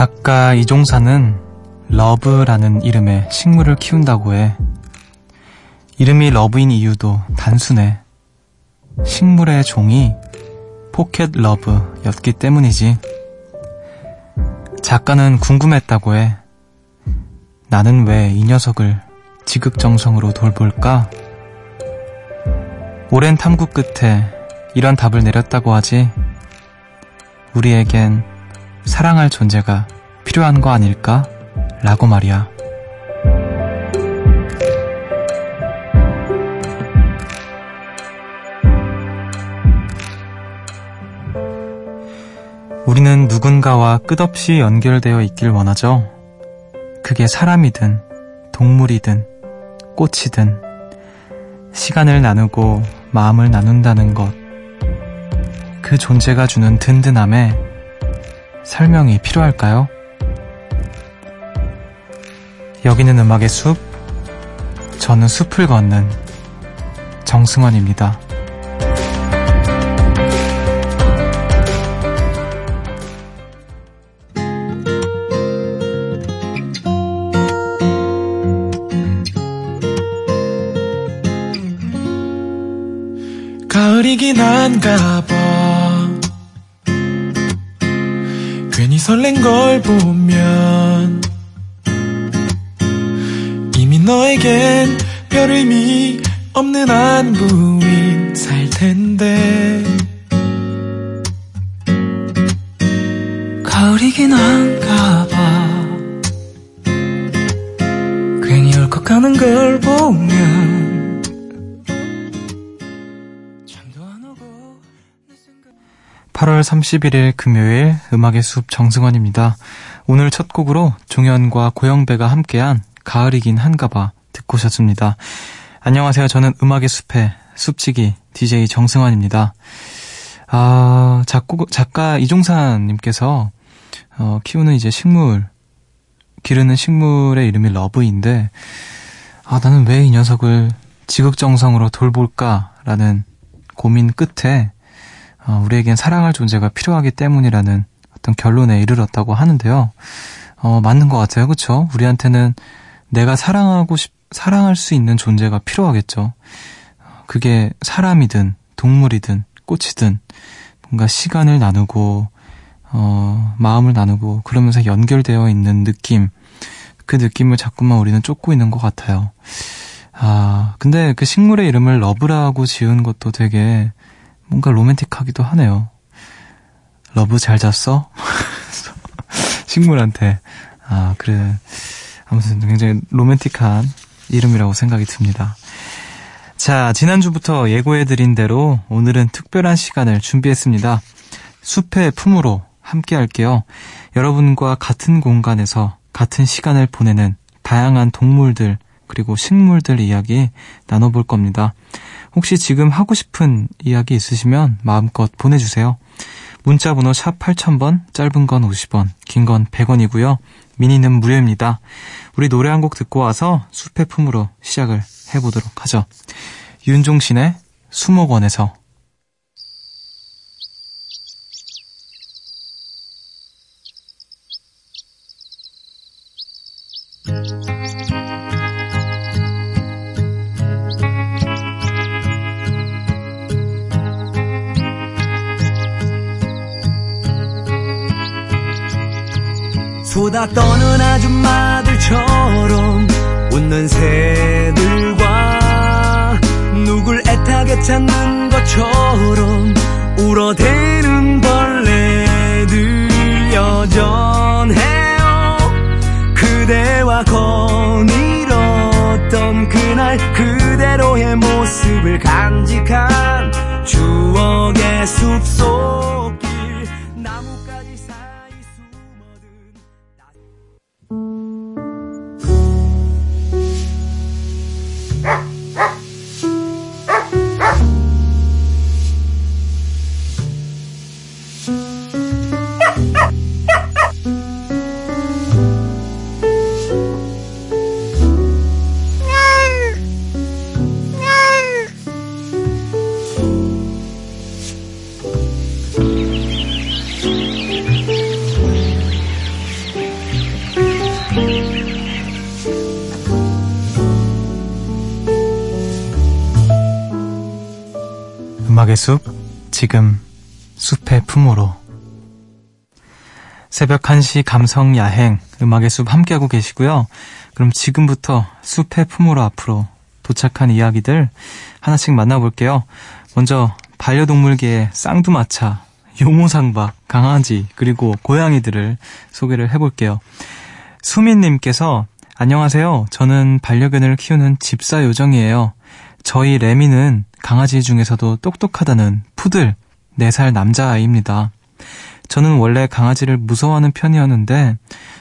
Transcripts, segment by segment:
작가 이종산은 love라는 이름의 식물을 키운다고 해. 이름이 love인 이유도 단순해. 식물의 종이 pocket love였기 때문이지. 작가는 궁금했다고 해. 나는 왜 이 녀석을 지극정성으로 돌볼까? 오랜 탐구 끝에 이런 답을 내렸다고 하지. 우리에겐 사랑할 존재가 필요한 거 아닐까? 라고 말이야. 우리는 누군가와 끝없이 연결되어 있길 원하죠. 그게 사람이든, 동물이든, 꽃이든, 시간을 나누고 마음을 나눈다는 것. 그 존재가 주는 든든함에 설명이 필요할까요? 여기는 음악의 숲, 저는 숲을 걷는 정승환입니다. 가을이긴 한가 가을이긴 한가 봐 괜히 울컥하는 걸 보면 잠도 안 오고 내 생각 8월 31일 금요일 음악의 숲 정승환입니다. 오늘 첫 곡으로 종현과 고영배가 함께한 가을이긴 한가 봐 듣고 오셨습니다. 안녕하세요. 저는 음악의 숲의 숲치기 DJ 정승환입니다. 아, 작곡, 작가 이종산님께서 어, 키우는 이제 식물, 기르는 식물의 이름이 러브인데, 아, 나는 왜 이 녀석을 지극정성으로 돌볼까라는 고민 끝에 어, 우리에겐 사랑할 존재가 필요하기 때문이라는 어떤 결론에 이르렀다고 하는데요. 어, 맞는 것 같아요. 그쵸? 우리한테는 내가 사랑하고 싶, 사랑할 수 있는 존재가 필요하겠죠. 그게 사람이든, 동물이든, 꽃이든, 뭔가 시간을 나누고, 어, 마음을 나누고, 그러면서 연결되어 있는 느낌, 그 느낌을 자꾸만 우리는 쫓고 있는 것 같아요. 아, 근데 그 식물의 이름을 love라고 지은 것도 되게 뭔가 로맨틱하기도 하네요. Love 잘 잤어? 식물한테. 아, 그래. 아무튼 굉장히 로맨틱한 이름이라고 생각이 듭니다. 자, 지난주부터 예고해드린 대로 오늘은 특별한 시간을 준비했습니다. 숲의 품으로 함께 할게요. 여러분과 같은 공간에서 같은 시간을 보내는 다양한 동물들, 그리고 식물들 이야기 나눠볼 겁니다. 혹시 지금 하고 싶은 이야기 있으시면 마음껏 보내주세요. 문자 번호 샵 8000번, 짧은 건 50원, 긴 건 100원이고요. 미니는 무료입니다. 우리 노래 한 곡 듣고 와서 숲의 품으로 시작을 해보도록 하죠. 윤종신의 수목원에서 쏟아 떠는 아줌마들처럼 웃는 새들과 누굴 애타게 찾는 것처럼 울어대는 벌레들 여전해요. 그대와 거닐었던 그날 그대로의 모습을 간직한 추억의 숲속 음악의 숲, 지금 숲의 품으로. 새벽 1시 감성 야행, 음악의 숲 함께하고 계시고요. 그럼 지금부터 숲의 품으로 앞으로 도착한 이야기들 하나씩 만나볼게요. 먼저 반려동물계의 쌍두마차, 용호상박, 강아지, 그리고 고양이들을 소개를 해볼게요. 수민님께서 안녕하세요. 저는 반려견을 키우는 집사 요정이에요. 저희 레미는 강아지 중에서도 똑똑하다는 푸들 4살 남자아이입니다. 저는 원래 강아지를 무서워하는 편이었는데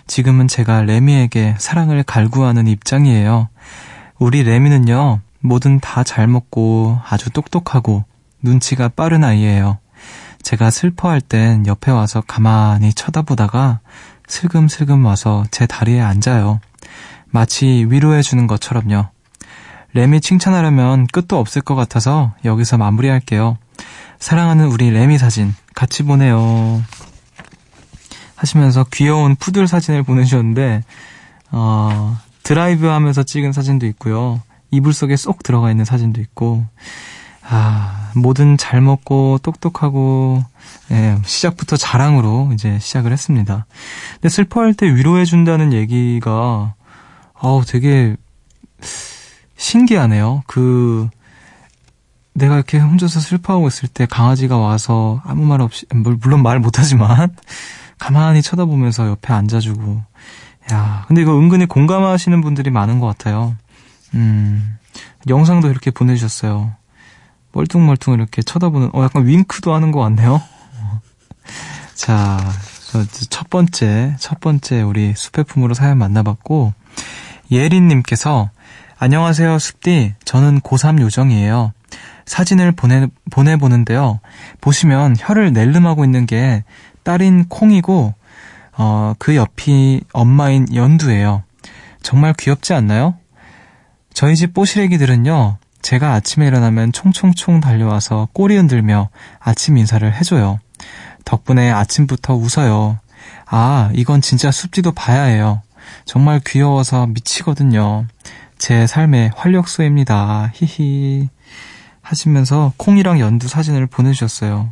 지금은 제가 레미에게 사랑을 갈구하는 입장이에요. 우리 레미는요, 뭐든 다 잘 먹고 아주 똑똑하고 눈치가 빠른 아이예요. 제가 슬퍼할 땐 옆에 와서 가만히 쳐다보다가 슬금슬금 와서 제 다리에 앉아요. 마치 위로해주는 것처럼요. 레미 칭찬하려면 끝도 없을 것 같아서 여기서 마무리할게요. 사랑하는 우리 레미 사진 같이 보내요. 하시면서 귀여운 푸들 사진을 보내주셨는데, 어, 드라이브 하면서 찍은 사진도 있고요. 이불 속에 쏙 들어가 있는 사진도 있고, 아, 뭐든 잘 먹고 똑똑하고, 예, 시작부터 자랑으로 이제 시작을 했습니다. 근데 슬퍼할 때 위로해준다는 얘기가, 어우, 되게 신기하네요. 그, 내가 이렇게 혼자서 슬퍼하고 있을 때 강아지가 와서 아무 말 없이, 물론 말 못하지만, 가만히 쳐다보면서 옆에 앉아주고, 야, 근데 이거 은근히 공감하시는 분들이 많은 것 같아요. 음, 영상도 이렇게 보내주셨어요. 멀뚱멀뚱 이렇게 쳐다보는, 어, 약간 윙크도 하는 것 같네요. 자, 첫 번째, 첫 번째 우리 수배품으로 사연 만나봤고, 예린님께서, 안녕하세요, 숲디. 저는 고3 요정이에요. 사진을 보내, 보내보는데요. 보시면 혀를 낼름하고 있는 게 딸인 콩이고, 어, 그 옆이 엄마인 연두예요. 정말 귀엽지 않나요? 저희 집 뽀시래기들은요, 제가 아침에 일어나면 총총총 달려와서 꼬리 흔들며 아침 인사를 해줘요. 덕분에 아침부터 웃어요. 아, 이건 진짜 숲지도 봐야 해요. 정말 귀여워서 미치거든요. 제 삶의 활력소입니다. 히히. 하시면서 콩이랑 연두 사진을 보내주셨어요.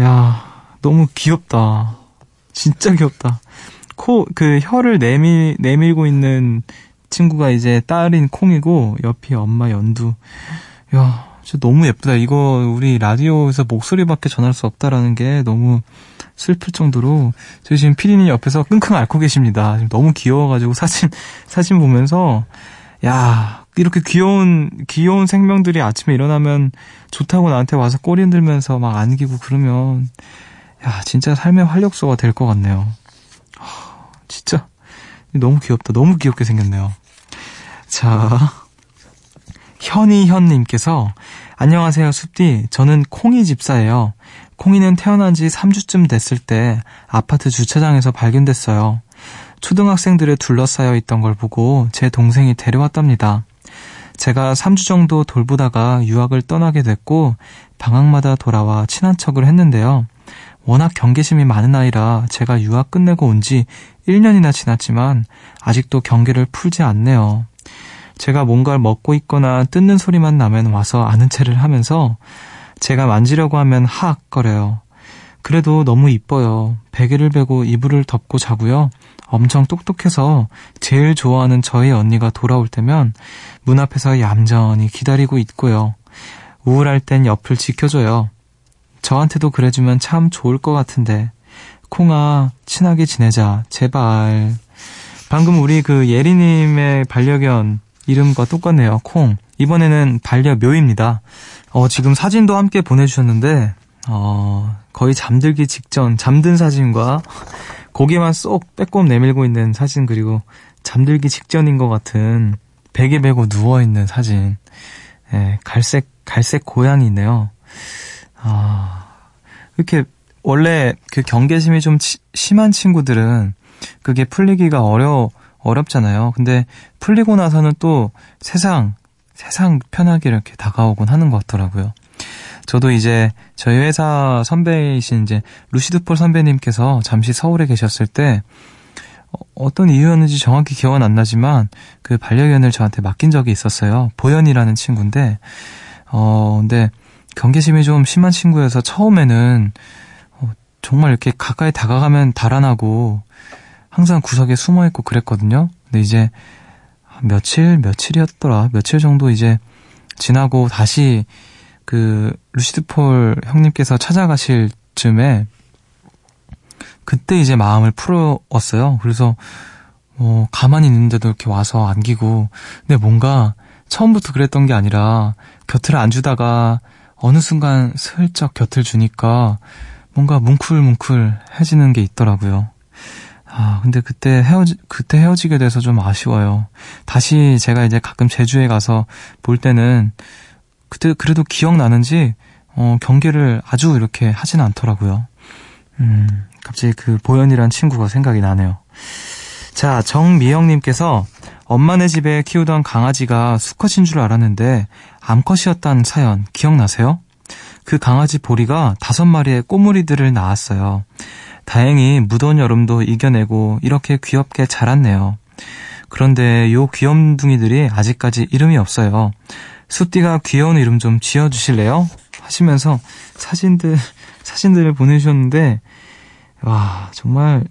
야, 너무 귀엽다. 진짜 귀엽다. 코, 그 혀를 내밀, 내밀고 있는 친구가 이제 딸인 콩이고, 옆이 엄마 연두. 야, 진짜 너무 예쁘다. 이거 우리 라디오에서 목소리밖에 전할 수 없다라는 게 너무 슬플 정도로, 저희 지금 피디님 옆에서 끙끙 앓고 계십니다. 지금 너무 귀여워가지고 사진, 사진 보면서, 야, 이렇게 귀여운, 귀여운 생명들이 아침에 일어나면 좋다고 나한테 와서 꼬리 흔들면서 막 안기고 그러면, 야, 진짜 삶의 활력소가 될 것 같네요. 진짜, 너무 귀엽다. 너무 귀엽게 생겼네요. 자, 현이현님께서, 안녕하세요, 숲디. 저는 콩이 집사예요. 콩이는 태어난 지 3주쯤 됐을 때 아파트 주차장에서 발견됐어요. 초등학생들에 둘러싸여 있던 걸 보고 제 동생이 데려왔답니다. 제가 3주 정도 돌보다가 유학을 떠나게 됐고 방학마다 돌아와 친한 척을 했는데요. 워낙 경계심이 많은 아이라 제가 유학 끝내고 온 지 1년이나 지났지만 아직도 경계를 풀지 않네요. 제가 뭔가를 먹고 있거나 뜯는 소리만 나면 와서 아는 체를 하면서 제가 만지려고 하면 하악 거려요. 그래도 너무 이뻐요. 베개를 베고 이불을 덮고 자고요. 엄청 똑똑해서 제일 좋아하는 저희 언니가 돌아올 때면 문 앞에서 얌전히 기다리고 있고요. 우울할 땐 옆을 지켜줘요. 저한테도 그래주면 참 좋을 것 같은데. 콩아, 친하게 지내자. 제발. 방금 우리 그 예리님의 반려견 이름과 똑같네요. 콩. 이번에는 반려묘입니다. 어, 지금 사진도 함께 보내주셨는데, 어, 거의 잠들기 직전, 잠든 사진과 고개만 쏙 빼꼼 내밀고 있는 사진, 그리고 잠들기 직전인 것 같은 베개 베고 누워 있는 사진. 예, 갈색, 갈색 고양이 있네요. 아, 이렇게, 원래 그 경계심이 좀 치, 심한 친구들은 그게 풀리기가 어려, 어렵잖아요. 근데 풀리고 나서는 또 세상, 세상 편하게 이렇게 다가오곤 하는 것 같더라고요. 저도 이제 저희 회사 선배이신 이제 루시드폴 선배님께서 잠시 서울에 계셨을 때 어, 어떤 이유였는지 정확히 기억은 안 나지만 그 반려견을 저한테 맡긴 적이 있었어요. 보현이라는 친구인데 어 근데 경계심이 좀 심한 친구여서 처음에는 어, 정말 이렇게 가까이 다가가면 달아나고 항상 구석에 숨어 있고 그랬거든요. 근데 이제 며칠 며칠이었더라 며칠 정도 이제 지나고 다시 그 루시드 폴 형님께서 찾아가실 쯤에 그때 이제 마음을 풀어왔어요. 그래서 어, 가만히 있는데도 이렇게 와서 안기고 근데 뭔가 처음부터 그랬던 게 아니라 곁을 안 주다가 어느 순간 슬쩍 곁을 주니까 뭔가 뭉클뭉클해지는 게 있더라고요. 아, 근데 그때 헤어지, 그때 헤어지게 돼서 좀 아쉬워요. 다시 제가 이제 가끔 제주에 가서 볼 때는 그때 그래도 기억나는지, 어, 경계를 아주 이렇게 하진 않더라고요. 음, 갑자기 그 보현이란 친구가 생각이 나네요. 자, 정미영님께서 엄마네 집에 키우던 강아지가 수컷인 줄 알았는데 암컷이었다는 사연 기억나세요? 그 강아지 보리가 다섯 마리의 꼬물이들을 낳았어요. 다행히 무더운 여름도 이겨내고 이렇게 귀엽게 자랐네요. 그런데 요 귀염둥이들이 아직까지 이름이 없어요. 수띠가 귀여운 이름 좀 지어주실래요? 하시면서 사진들, 사진들을 보내주셨는데, 와, 정말,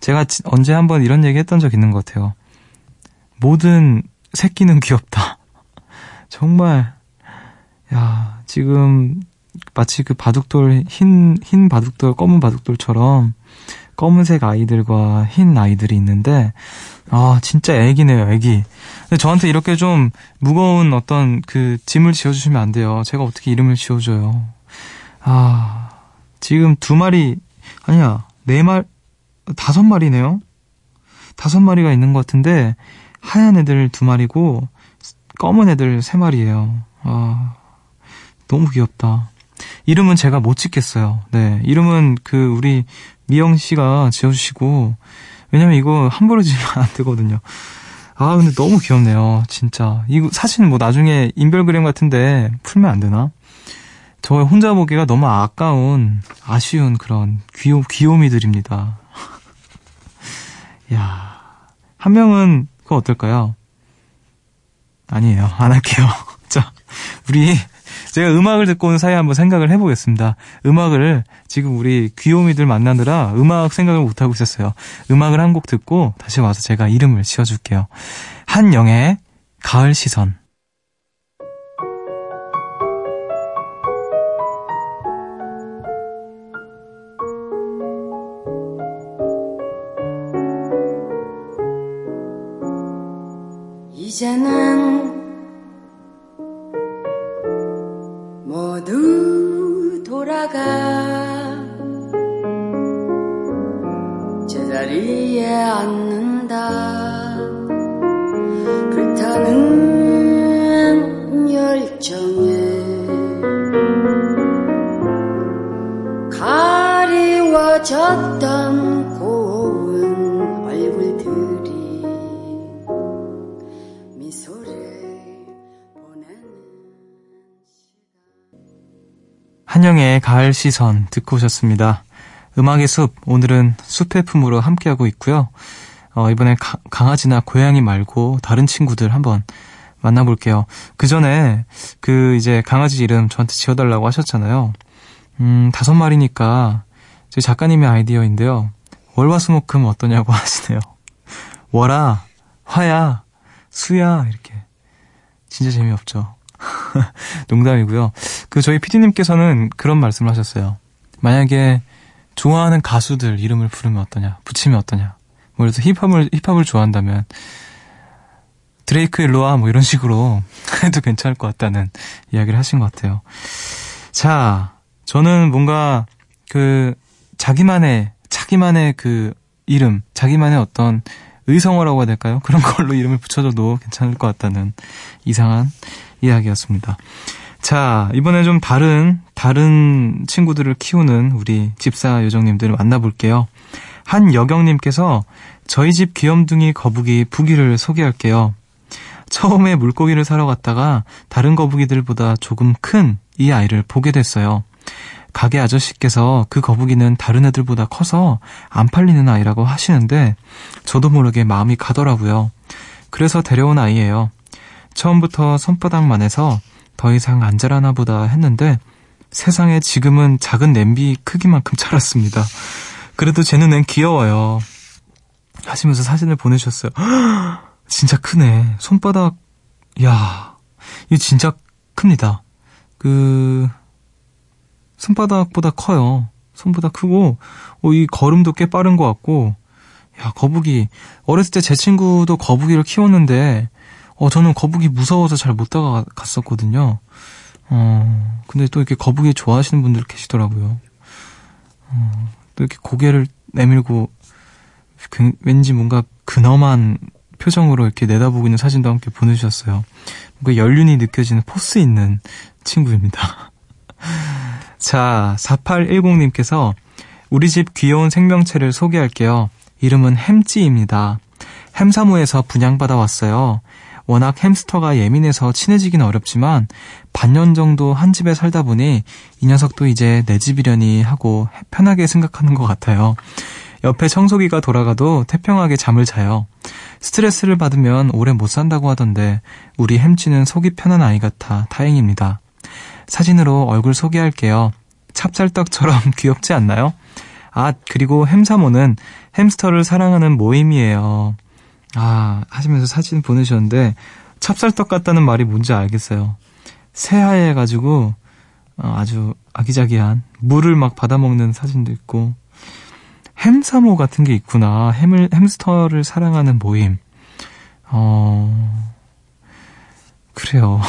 제가 언제 한번 이런 얘기 했던 적 있는 것 같아요. 모든 새끼는 귀엽다. 정말, 야, 지금 마치 그 바둑돌 흰 흰 바둑돌 검은 바둑돌처럼 검은색 아이들과 흰 아이들이 있는데 아 진짜 애기네요 애기. 근데 저한테 이렇게 좀 무거운 어떤 그 짐을 지어주시면 안 돼요. 제가 어떻게 이름을 지어줘요? 아 지금 두 마리 아니야 네 말 다섯 마리네요? 다섯 마리가 있는 것 같은데 하얀 애들 두 마리고 검은 애들 세 마리예요. 아 너무 귀엽다. 이름은 제가 못 짓겠어요. 네. 이름은 그 우리 미영 씨가 지어주시고, 왜냐면 이거 함부로 지으면 안 되거든요. 아, 근데 너무 귀엽네요. 진짜. 이거 사실 뭐 나중에 인별그램 같은데 풀면 안 되나? 저 혼자 보기가 너무 아까운, 아쉬운 그런 귀요, 귀요미들입니다. 야 한 명은 그거 어떨까요? 아니에요. 안 할게요. 자, 우리 제가 음악을 듣고 온 사이에 한번 생각을 해보겠습니다. 음악을 지금 우리 귀요미들 만나느라 음악 생각을 못하고 있었어요. 음악을 한 곡 듣고 다시 와서 제가 이름을 지어줄게요. 한영의 가을 시선. 이제는 한영의 가을 시선 듣고 오셨습니다. 음악의 숲, 오늘은 숲의 품으로 함께하고 있고요. 어, 이번에 가- 강아지나 고양이 말고 다른 친구들 한번 만나볼게요. 그 전에 그 이제 강아지 이름 저한테 지어달라고 하셨잖아요. 음, 다섯 마리니까 저희 작가님의 아이디어인데요. 월화수목금 어떠냐고 하시네요. 월아, 화야, 수야 이렇게 진짜 재미없죠. 농담이고요. 그 저희 PD님께서는 그런 말씀을 하셨어요. 만약에 좋아하는 가수들 이름을 부르면 어떠냐, 붙이면 어떠냐. 뭐 그래서 힙합을 힙합을 좋아한다면 드레이크 일로와 뭐 이런 식으로 해도 괜찮을 것 같다는 이야기를 하신 것 같아요. 자, 저는 뭔가 그 자기만의 자기만의 그 이름, 자기만의 어떤 의성어라고 해야 될까요? 그런 걸로 이름을 붙여줘도 괜찮을 것 같다는 이상한 이야기였습니다. 자, 이번에 좀 다른, 다른 친구들을 키우는 우리 집사 요정님들을 만나볼게요. 한여경님께서 저희 집 귀염둥이 거북이 부기를 소개할게요. 처음에 물고기를 사러 갔다가 다른 거북이들보다 조금 큰 이 아이를 보게 됐어요. 가게 아저씨께서 그 거북이는 다른 애들보다 커서 안 팔리는 아이라고 하시는데 저도 모르게 마음이 가더라고요. 그래서 데려온 아이예요. 처음부터 손바닥만 해서 더 이상 안 자라나 보다 했는데 세상에 지금은 작은 냄비 크기만큼 자랐습니다. 그래도 제 눈엔 귀여워요. 하시면서 사진을 보내주셨어요. 진짜 크네. 손바닥, 야, 이거 진짜 큽니다. 그, 손바닥보다 커요. 손보다 크고, 어, 이 걸음도 꽤 빠른 것 같고, 야, 거북이. 어렸을 때 제 친구도 거북이를 키웠는데, 어, 저는 거북이 무서워서 잘 못 다가갔었거든요. 어, 근데 또 이렇게 거북이 좋아하시는 분들 계시더라고요. 어, 또 이렇게 고개를 내밀고, 그, 왠지 뭔가 근엄한 표정으로 이렇게 내다보고 있는 사진도 함께 보내주셨어요. 뭔가 연륜이 느껴지는 포스 있는 친구입니다. 자, 4810님께서 우리 집 귀여운 생명체를 소개할게요. 이름은 햄찌입니다. 햄사무에서 분양받아 왔어요. 워낙 햄스터가 예민해서 친해지긴 어렵지만 반년 정도 한 집에 살다 보니 이 녀석도 이제 내 집이려니 하고 편하게 생각하는 것 같아요. 옆에 청소기가 돌아가도 태평하게 잠을 자요. 스트레스를 받으면 오래 못 산다고 하던데 우리 햄찌는 속이 편한 아이 같아 다행입니다. 사진으로 얼굴 소개할게요. 찹쌀떡처럼 귀엽지 않나요? 아, 그리고 햄사모는 햄스터를 사랑하는 모임이에요. 아, 하시면서 사진 보내셨는데, 찹쌀떡 같다는 말이 뭔지 알겠어요. 새하얘 가지고, 어, 아주 아기자기한, 물을 막 받아먹는 사진도 있고, 햄사모 같은 게 있구나. 햄을, 햄스터를 사랑하는 모임. 어, 그래요.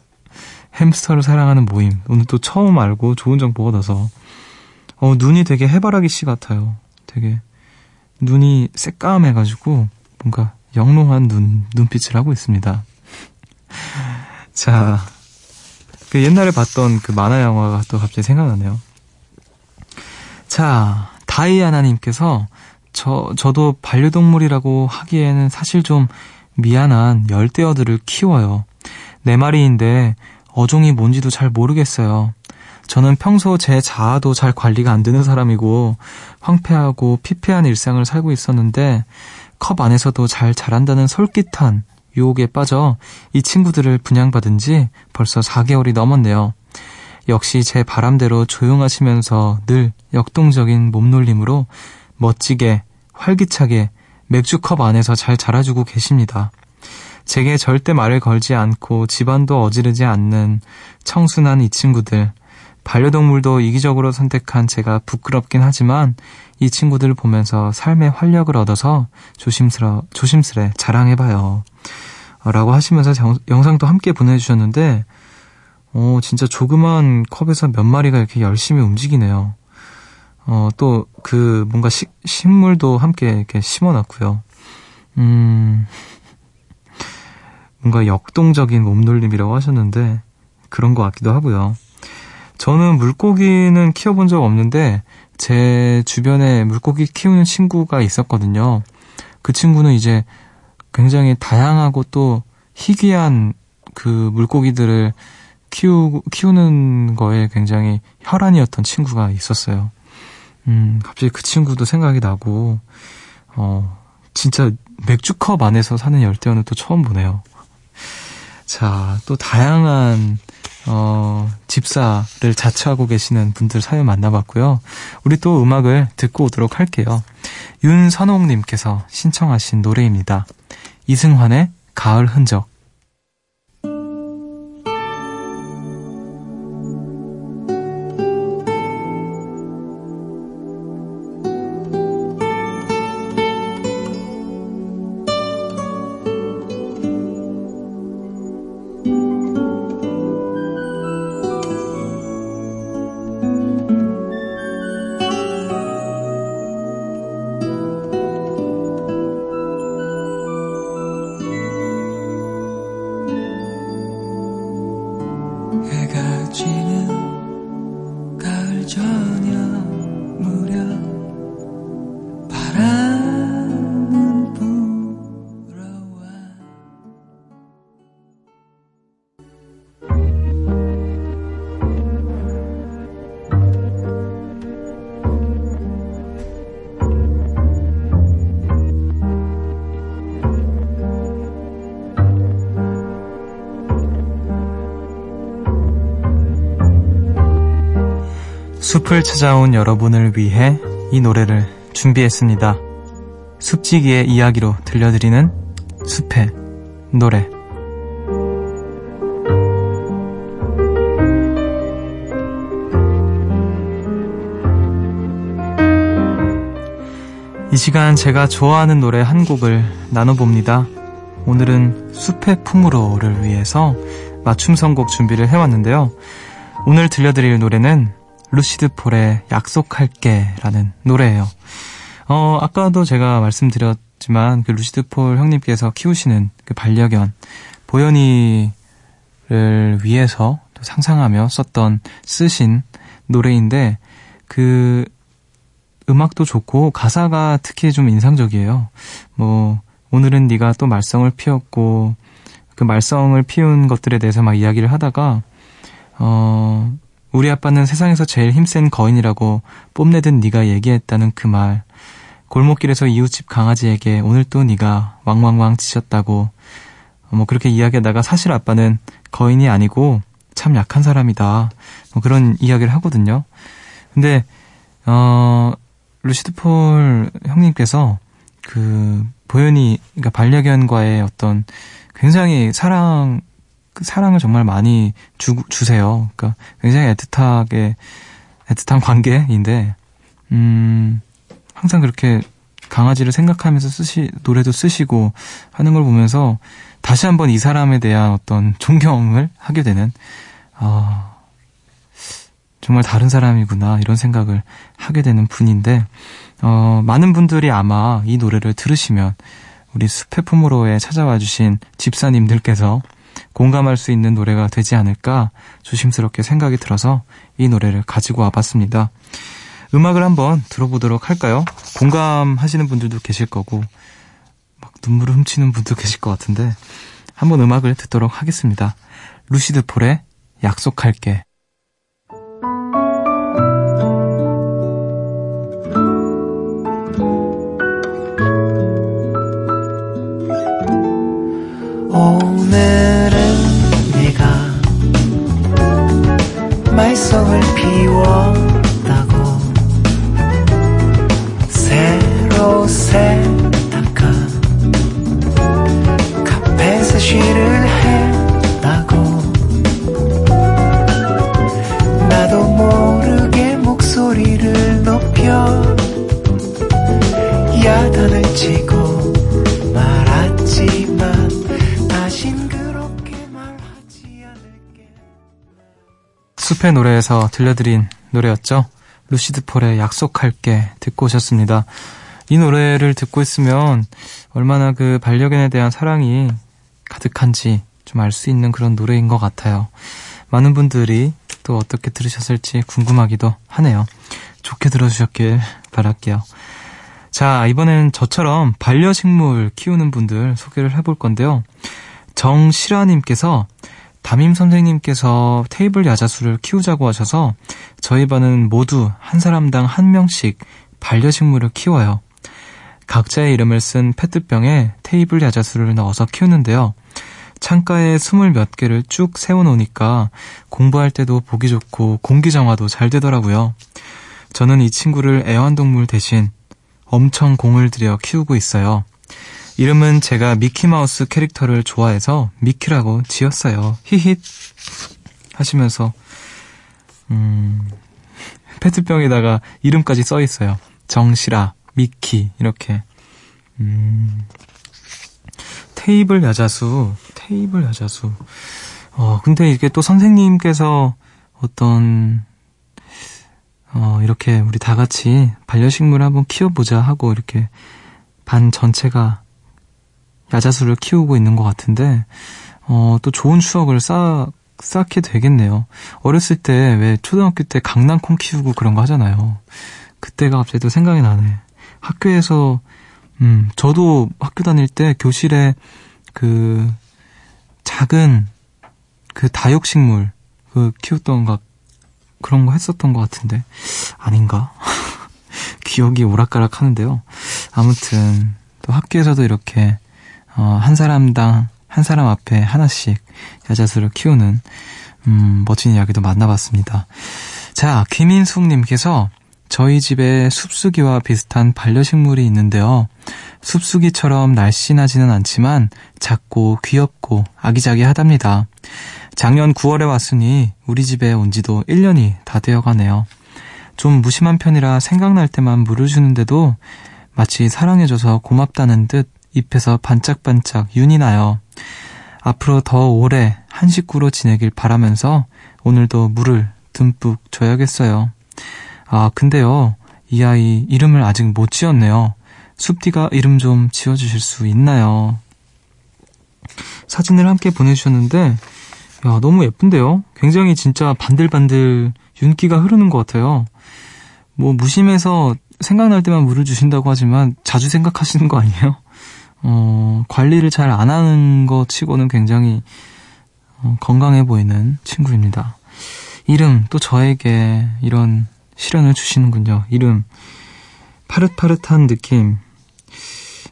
햄스터를 사랑하는 모임. 오늘 또 처음 알고 좋은 정보 얻어서. 어, 눈이 되게 해바라기 씨 같아요. 되게, 눈이 새까매가지고, 뭔가 영롱한 눈, 눈빛을 하고 있습니다. 자, 그 옛날에 봤던 그 만화 영화가 또 갑자기 생각나네요. 자, 다이아나님께서 저, 저도 반려동물이라고 하기에는 사실 좀 미안한 열대어들을 키워요. 네 마리인데 어종이 뭔지도 잘 모르겠어요. 저는 평소 제 자아도 잘 관리가 안 되는 사람이고 황폐하고 피폐한 일상을 살고 있었는데 컵 안에서도 잘 자란다는 솔깃한 유혹에 빠져 이 친구들을 분양받은 지 벌써 4개월이 넘었네요. 역시 제 바람대로 조용하시면서 늘 역동적인 몸놀림으로 멋지게 활기차게 맥주컵 안에서 잘 자라주고 계십니다. 제게 절대 말을 걸지 않고 집안도 어지르지 않는 청순한 이 친구들. 반려동물도 이기적으로 선택한 제가 부끄럽긴 하지만 이 친구들을 보면서 삶의 활력을 얻어서 조심스러, 조심스레 자랑해봐요. 라고 하시면서 정, 영상도 함께 보내주셨는데, 어, 진짜 조그만 컵에서 몇 마리가 이렇게 열심히 움직이네요. 어, 또, 그, 뭔가 시, 식물도 함께 이렇게 심어 놨고요. 음, 뭔가 역동적인 몸놀림이라고 하셨는데, 그런 것 같기도 하고요. 저는 물고기는 키워본 적 없는데, 제 주변에 물고기 키우는 친구가 있었거든요. 그 친구는 이제 굉장히 다양하고 또 희귀한 그 물고기들을 키우, 키우는 거에 굉장히 혈안이었던 친구가 있었어요. 음, 갑자기 그 친구도 생각이 나고, 어, 진짜 맥주컵 안에서 사는 열대어는 또 처음 보네요. 자, 또 다양한 어, 집사를 자처하고 계시는 분들 사연 만나봤고요. 우리 또 음악을 듣고 오도록 할게요. 윤선홍님께서 신청하신 노래입니다. 이승환의 가을 흔적. 숲을 찾아온 여러분을 위해 이 노래를 준비했습니다. 숲지기의 이야기로 들려드리는 숲의 노래. 이 시간 제가 좋아하는 노래 한 곡을 나눠봅니다. 오늘은 숲의 품으로를 위해서 맞춤 선곡 준비를 해왔는데요. 오늘 들려드릴 노래는 루시드 폴의 약속할게 라는 노래예요. 어, 아까도 제가 말씀드렸지만 그 루시드 폴 형님께서 키우시는 그 반려견 보현이를 위해서 상상하며 썼던 쓰신 노래인데 그 음악도 좋고 가사가 특히 좀 인상적이에요. 뭐 오늘은 네가 또 말썽을 피웠고 그 말썽을 피운 것들에 대해서 막 이야기를 하다가 어 우리 아빠는 세상에서 제일 힘센 거인이라고 뽐내든 네가 얘기했다는 그 말. 골목길에서 이웃집 강아지에게 오늘 또 네가 왕왕왕 치셨다고 뭐 그렇게 이야기하다가 사실 아빠는 거인이 아니고 참 약한 사람이다. 뭐 그런 이야기를 하거든요. 근데 어 루시드 폴 형님께서 그 보현이 그러니까 반려견과의 어떤 굉장히 사랑 그 사랑을 정말 많이 주, 주세요. 그러니까 굉장히 애틋하게 애틋한 관계인데 음 항상 그렇게 강아지를 생각하면서 쓰시 노래도 쓰시고 하는 걸 보면서 다시 한번 이 사람에 대한 어떤 존경을 하게 되는 아 정말 다른 사람이구나 이런 생각을 하게 되는 분인데 어, 많은 분들이 아마 이 노래를 들으시면 우리 숲의 품으로에 찾아와 주신 집사님들께서 공감할 수 있는 노래가 되지 않을까 조심스럽게 생각이 들어서 이 노래를 가지고 와봤습니다. 음악을 한번 들어보도록 할까요? 공감하시는 분들도 계실 거고 막 눈물을 훔치는 분도 계실 것 같은데 한번 음악을 듣도록 하겠습니다. 루시드 폴의 약속할게. 노래에서 들려드린 노래였죠. 루시드 폴의 약속할게 듣고 오셨습니다. 이 노래를 듣고 있으면 얼마나 그 반려견에 대한 사랑이 가득한지 좀 알 수 있는 그런 노래인 것 같아요. 많은 분들이 또 어떻게 들으셨을지 궁금하기도 하네요. 좋게 들어주셨길 바랄게요. 자, 이번엔 저처럼 반려식물 키우는 분들 소개를 해볼 건데요. 정실아님께서 담임 선생님께서 테이블 야자수를 키우자고 하셔서 저희 반은 모두 한 사람당 한 명씩 반려식물을 키워요. 각자의 이름을 쓴 페트병에 테이블 야자수를 넣어서 키우는데요. 창가에 스물 몇 개를 쭉 세워놓으니까 공부할 때도 보기 좋고 공기 정화도 잘 되더라고요. 저는 이 친구를 애완동물 대신 엄청 공을 들여 키우고 있어요. 이름은 제가 미키마우스 캐릭터를 좋아해서 미키라고 지었어요. 히힛 하시면서 음 페트병에다가 이름까지 써 있어요. 정실아, 미키 이렇게 음 테이블 야자수, 테이블 야자수. 어 근데 이게 또 선생님께서 어떤 어 이렇게 우리 다 같이 반려식물 한번 키워보자 하고 이렇게 반 전체가 야자수를 키우고 있는 것 같은데, 어, 또 좋은 추억을 쌓, 쌓게 되겠네요. 어렸을 때 왜 초등학교 때 강낭콩 키우고 그런 거 하잖아요. 그때가 갑자기 또 생각이 나네. 학교에서, 음, 저도 학교 다닐 때 교실에 그 작은 그 다육식물 그 키웠던 것, 그런 거 했었던 것 같은데, 아닌가? 기억이 오락가락 하는데요. 아무튼, 또 학교에서도 이렇게 어, 한 사람당 한 사람 앞에 하나씩 야자수를 키우는 음, 멋진 이야기도 만나봤습니다. 자, 김인숙님께서 저희 집에 숲수기와 비슷한 반려식물이 있는데요. 숲수기처럼 날씬하지는 않지만 작고 귀엽고 아기자기하답니다. 작년 9월에 왔으니 우리 집에 온 지도 1년이 다 되어 가네요. 좀 무심한 편이라 생각날 때만 물을 주는데도 마치 사랑해줘서 고맙다는 듯 잎에서 반짝반짝 윤이 나요. 앞으로 더 오래 한 식구로 지내길 바라면서 오늘도 물을 듬뿍 줘야겠어요. 아, 근데요. 이 아이 이름을 아직 못 지었네요. 숲디가 이름 좀 지어주실 수 있나요? 사진을 함께 보내주셨는데, 야, 너무 예쁜데요? 굉장히 진짜 반들반들 윤기가 흐르는 것 같아요. 뭐, 무심해서 생각날 때만 물을 주신다고 하지만 자주 생각하시는 거 아니에요? 어, 관리를 잘 안 하는 것 치고는 굉장히 어, 건강해 보이는 친구입니다. 이름, 또 저에게 이런 시련을 주시는군요. 이름, 파릇파릇한 느낌,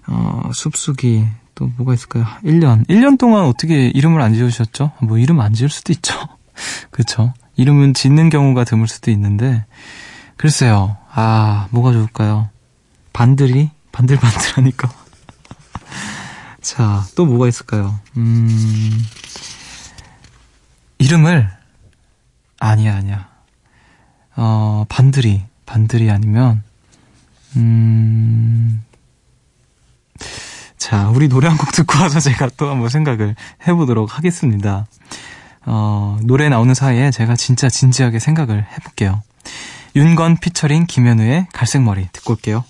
어, 숲수기, 또 뭐가 있을까요? 1년. 1년 동안 어떻게 이름을 안 지으셨죠? 뭐 이름 안 지을 수도 있죠. 그쵸? 이름은 짓는 경우가 드물 수도 있는데, 글쎄요. 아, 뭐가 좋을까요? 반들이? 반들반들하니까. 자, 또 뭐가 있을까요? 음, 이름을, 아니야, 아니야. 어, 반들이, 반들이 아니면, 음, 자, 우리 노래 한 곡 듣고 와서 제가 또 한번 생각을 해보도록 하겠습니다. 어, 노래 나오는 사이에 제가 진짜 진지하게 생각을 해볼게요. 윤건 피처링 김현우의 갈색머리 듣고 올게요.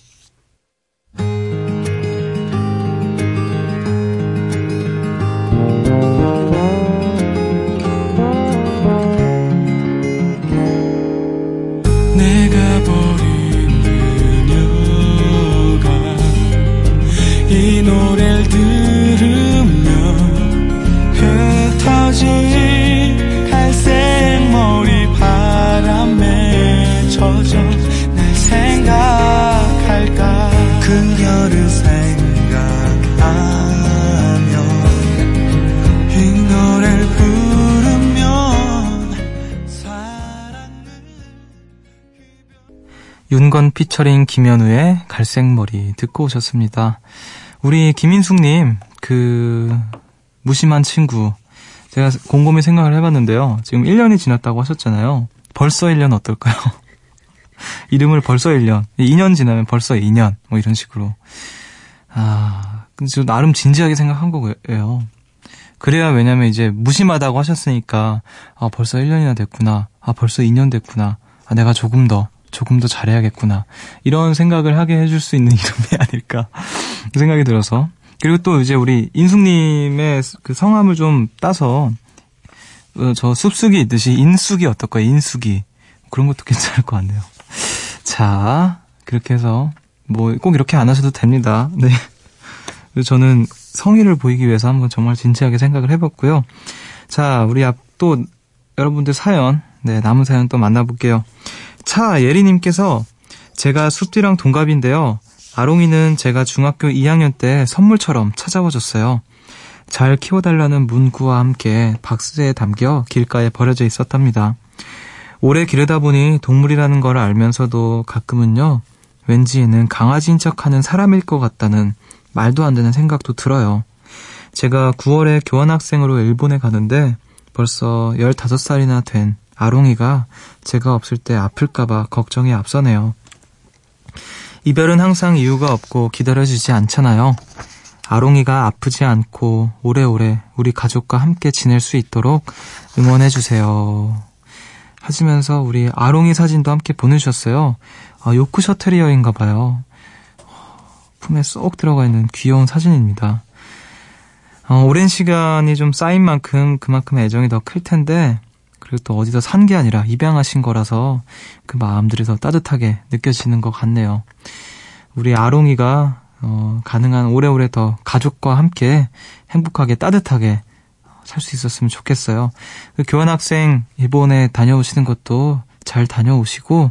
피처링 김현우의 갈색머리 듣고 오셨습니다. 우리 김인숙님, 그, 무심한 친구. 제가 곰곰이 생각을 해봤는데요. 지금 1년이 지났다고 하셨잖아요. 벌써 1년 어떨까요? 이름을 벌써 1년. 2년 지나면 벌써 2년. 뭐 이런 식으로. 아, 근데 저 나름 진지하게 생각한 거예요. 그래야 왜냐면 이제 무심하다고 하셨으니까, 아, 벌써 1년이나 됐구나. 아, 벌써 2년 됐구나. 아, 내가 조금 더, 조금 더 잘해야겠구나. 이런 생각을 하게 해줄 수 있는 이름이 아닐까. 생각이 들어서. 그리고 또 이제 우리 인숙님의 그 성함을 좀 따서, 어, 저 숲숙이 있듯이 인숙이 어떨까요? 인숙이. 그런 것도 괜찮을 것 같네요. 자, 그렇게 해서, 뭐, 꼭 이렇게 안 하셔도 됩니다. 네. 저는 성의를 보이기 위해서 한번 정말 진지하게 생각을 해봤고요. 자, 우리 앞 또 여러분들 사연, 네, 남은 사연 또 만나볼게요. 차 예리님께서 제가 숲디랑 동갑인데요. 아롱이는 제가 중학교 2학년 때 선물처럼 찾아와 줬어요. 잘 키워달라는 문구와 함께 박스에 담겨 길가에 버려져 있었답니다. 오래 기르다 보니 동물이라는 걸 알면서도 가끔은요, 왠지 얘는 강아지인 척 하는 사람일 것 같다는 말도 안 되는 생각도 들어요. 제가 9월에 교환학생으로 일본에 가는데 벌써 15살이나 된 아롱이가 제가 없을 때 아플까봐 걱정이 앞서네요. 이별은 항상 이유가 없고 기다려주지 않잖아요. 아롱이가 아프지 않고 오래오래 우리 가족과 함께 지낼 수 있도록 응원해주세요. 하시면서 우리 아롱이 사진도 함께 보내주셨어요. 아, 요크 셔 테리어인가 봐요. 품에 쏙 들어가 있는 귀여운 사진입니다. 어, 오랜 시간이 좀 쌓인 만큼 그만큼 애정이 더 클 텐데 그리고 또 어디서 산 게 아니라 입양하신 거라서 그 마음들이 더 따뜻하게 느껴지는 것 같네요. 우리 아롱이가 어, 가능한 오래오래 더 가족과 함께 행복하게 따뜻하게 살 수 있었으면 좋겠어요. 그 교환학생 일본에 다녀오시는 것도 잘 다녀오시고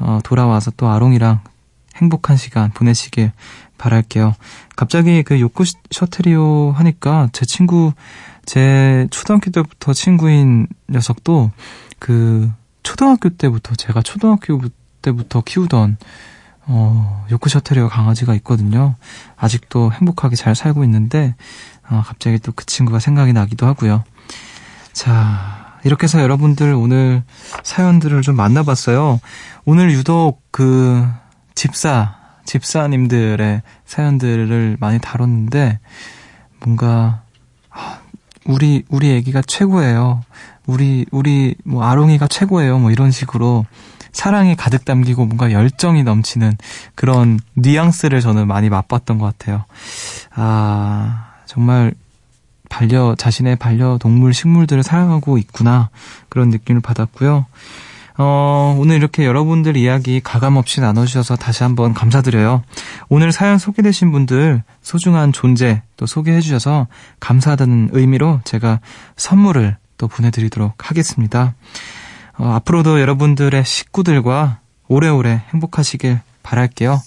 어, 돌아와서 또 아롱이랑 행복한 시간 보내시길 바랄게요. 갑자기 그 요코 셔트리오 하니까 제 친구 제 초등학교 때부터 친구인 녀석도 그 초등학교 때부터 제가 초등학교 때부터 키우던 어, 요크셔 테리어 강아지가 있거든요. 아직도 행복하게 잘 살고 있는데 어, 갑자기 또 그 친구가 생각이 나기도 하고요. 자, 이렇게 해서 여러분들 오늘 사연들을 좀 만나봤어요. 오늘 유독 그 집사, 집사님들의 사연들을 많이 다뤘는데 뭔가 아, 우리 우리 애기가 최고예요. 우리 우리 뭐 아롱이가 최고예요. 뭐 이런 식으로 사랑이 가득 담기고 뭔가 열정이 넘치는 그런 뉘앙스를 저는 많이 맛봤던 것 같아요. 아 정말 반려 자신의 반려동물 식물들을 사랑하고 있구나 그런 느낌을 받았고요. 어, 오늘 이렇게 여러분들 이야기 가감 없이 나눠주셔서 다시 한번 감사드려요. 오늘 사연 소개되신 분들 소중한 존재 또 소개해주셔서 감사하다는 의미로 제가 선물을 또 보내드리도록 하겠습니다. 어, 앞으로도 여러분들의 식구들과 오래오래 행복하시길 바랄게요.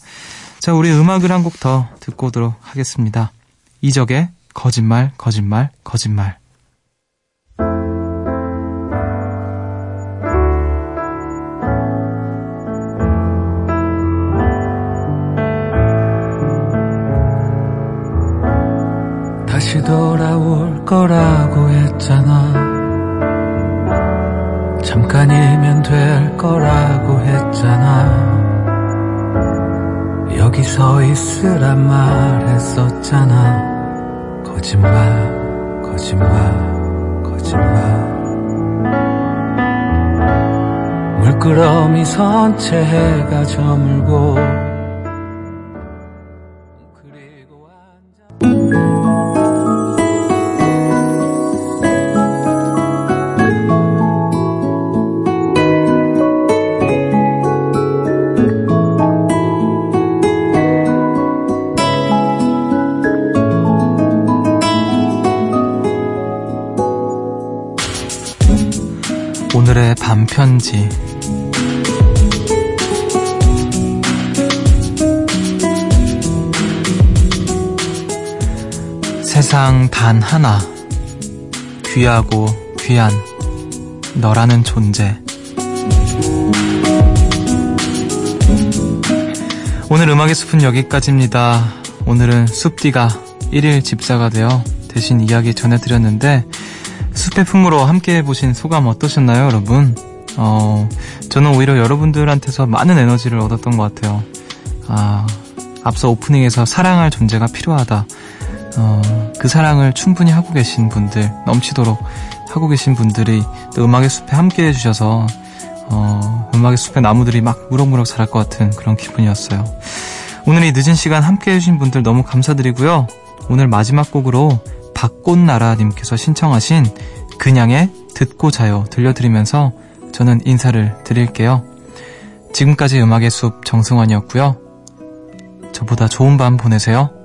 자, 우리 음악을 한 곡 더 듣고 오도록 하겠습니다. 이적의 거짓말, 거짓말, 거짓말. 선체 해가 저물고 오늘의 밤 편지. 세상 단 하나. 귀하고 귀한 너라는 존재. 오늘 음악의 숲은 여기까지입니다. 오늘은 숲디가 1일 집사가 되어 대신 이야기 전해드렸는데 숲의 풍으로 함께 해보신 소감 어떠셨나요, 여러분? 어, 저는 오히려 여러분들한테서 많은 에너지를 얻었던 것 같아요. 아, 앞서 오프닝에서 사랑할 존재가 필요하다. 어, 그 사랑을 충분히 하고 계신 분들, 넘치도록 하고 계신 분들이 또 음악의 숲에 함께 해주셔서, 어, 음악의 숲에 나무들이 막 무럭무럭 자랄 것 같은 그런 기분이었어요. 오늘 이 늦은 시간 함께 해주신 분들 너무 감사드리고요. 오늘 마지막 곡으로 박꽃나라님께서 신청하신 그냥의 듣고 자요 들려드리면서 저는 인사를 드릴게요. 지금까지 음악의 숲 정승환이었고요. 저보다 좋은 밤 보내세요.